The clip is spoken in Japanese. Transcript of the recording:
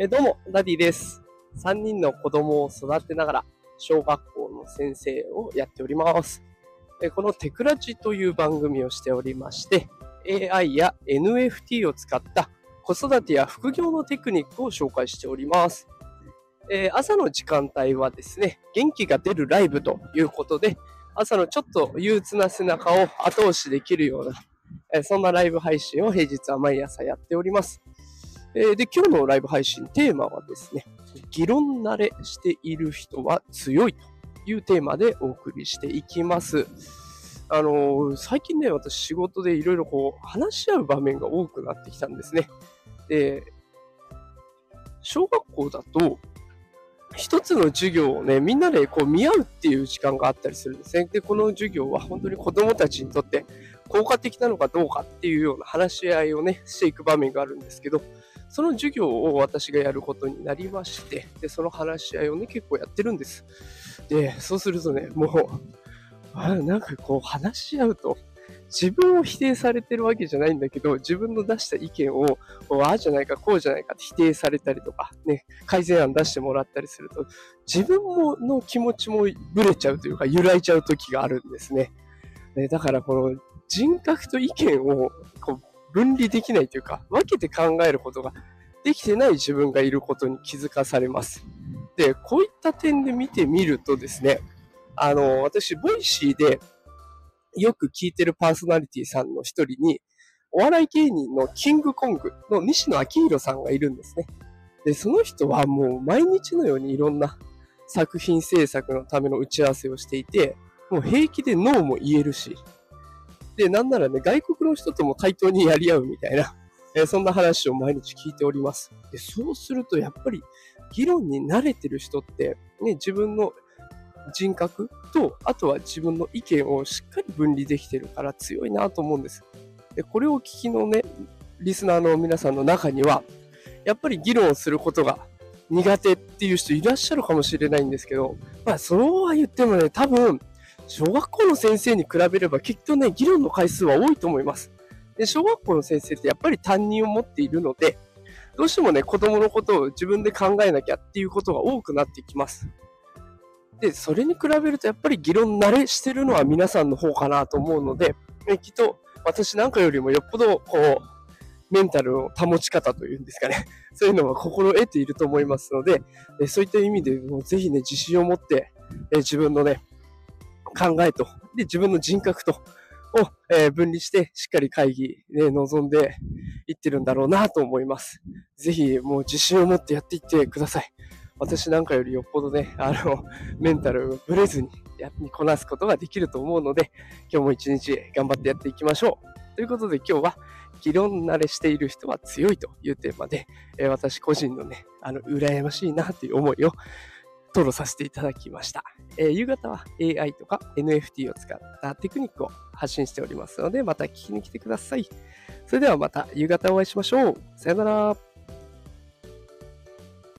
えどうも、ダディです。3人の子供を育てながら、小学校の先生をやっております。えこのテクラジという番組をしておりまして、AI や NFT を使った子育てや副業のテクニックを紹介しております。え朝の時間帯はですね、元気が出るライブということで、朝のちょっと憂鬱な背中を後押しできるような、えそんなライブ配信を平日は毎朝やっております。えで、今日のライブ配信テーマはですね、議論慣れしている人は強いというテーマでお送りしていきます。あの最近ね、私仕事でいろいろこう話し合う場面が多くなってきたんですね。で、小学校だと、一つの授業をね、みんなでこう見合うっていう時間があったりするんですね。で、この授業は本当に子供たちにとって効果的なのかどうかっていうような話し合いをね、していく場面があるんですけど、その授業を私がやることになりまして、で、その話し合いをね、結構やってるんです。で、そうするとね、もう、あなんかこう話し合うと、自分を否定されてるわけじゃないんだけど、自分の出した意見を、ああじゃないか、こうじゃないかって否定されたりとか、ね、改善案出してもらったりすると、自分もの気持ちもぶれちゃうというか、揺らいちゃう時があるんですね。ねだからこの人格と意見をこう分離できないというか、分けて考えることができてない自分がいることに気づかされます。で、こういった点で見てみるとですね、あの、私、 Voicy でよく聞いてるパーソナリティさんの一人に、お笑い芸人のキングコングの西野亮廣さんがいるんですね。で、その人はもう毎日のようにいろんな作品制作のための打ち合わせをしていて、もう平気でノーも言えるし、で、なんならね、外国の人とも対等にやり合うみたいな、えーそんな話を毎日聞いております。で、そうするとやっぱり議論に慣れてる人って、ね、自分の人格と、あとは自分の意見をしっかり分離できてるから強いなと思うんです。で、これを聞きのね、リスナーの皆さんの中には、やっぱり議論することが苦手っていう人いらっしゃるかもしれないんですけど、まあそうは言ってもね、多分、小学校の先生に比べればきっとね、議論の回数は多いと思います。で、小学校の先生ってやっぱり担任を持っているので、どうしてもね、子供のことを自分で考えなきゃっていうことが多くなってきます。で、それに比べるとやっぱり議論慣れしてるのは皆さんの方かなと思うので、えきっと私なんかよりもよっぽどこう、メンタルの保ち方というんですかね。そういうのは心得ていると思いますので、そういった意味でもぜひね、自信を持って、自分のね、考えと、で、自分の人格と、を、え分離して、しっかり会議で臨んでいってるんだろうなと思います。ぜひ、もう自信を持ってやっていってください。私なんかよりよっぽどね、あの、メンタルをぶれずにやにこなすことができると思うので、今日も一日頑張ってやっていきましょう。ということで今日は、議論慣れしている人は強いというテーマで、え私個人のね、あの、羨ましいなという思いを吐露させていただきました。えー夕方は AI とか NFT を使ったテクニックを発信しておりますので、また聞きに来てください。それではまた夕方お会いしましょう。さよなら。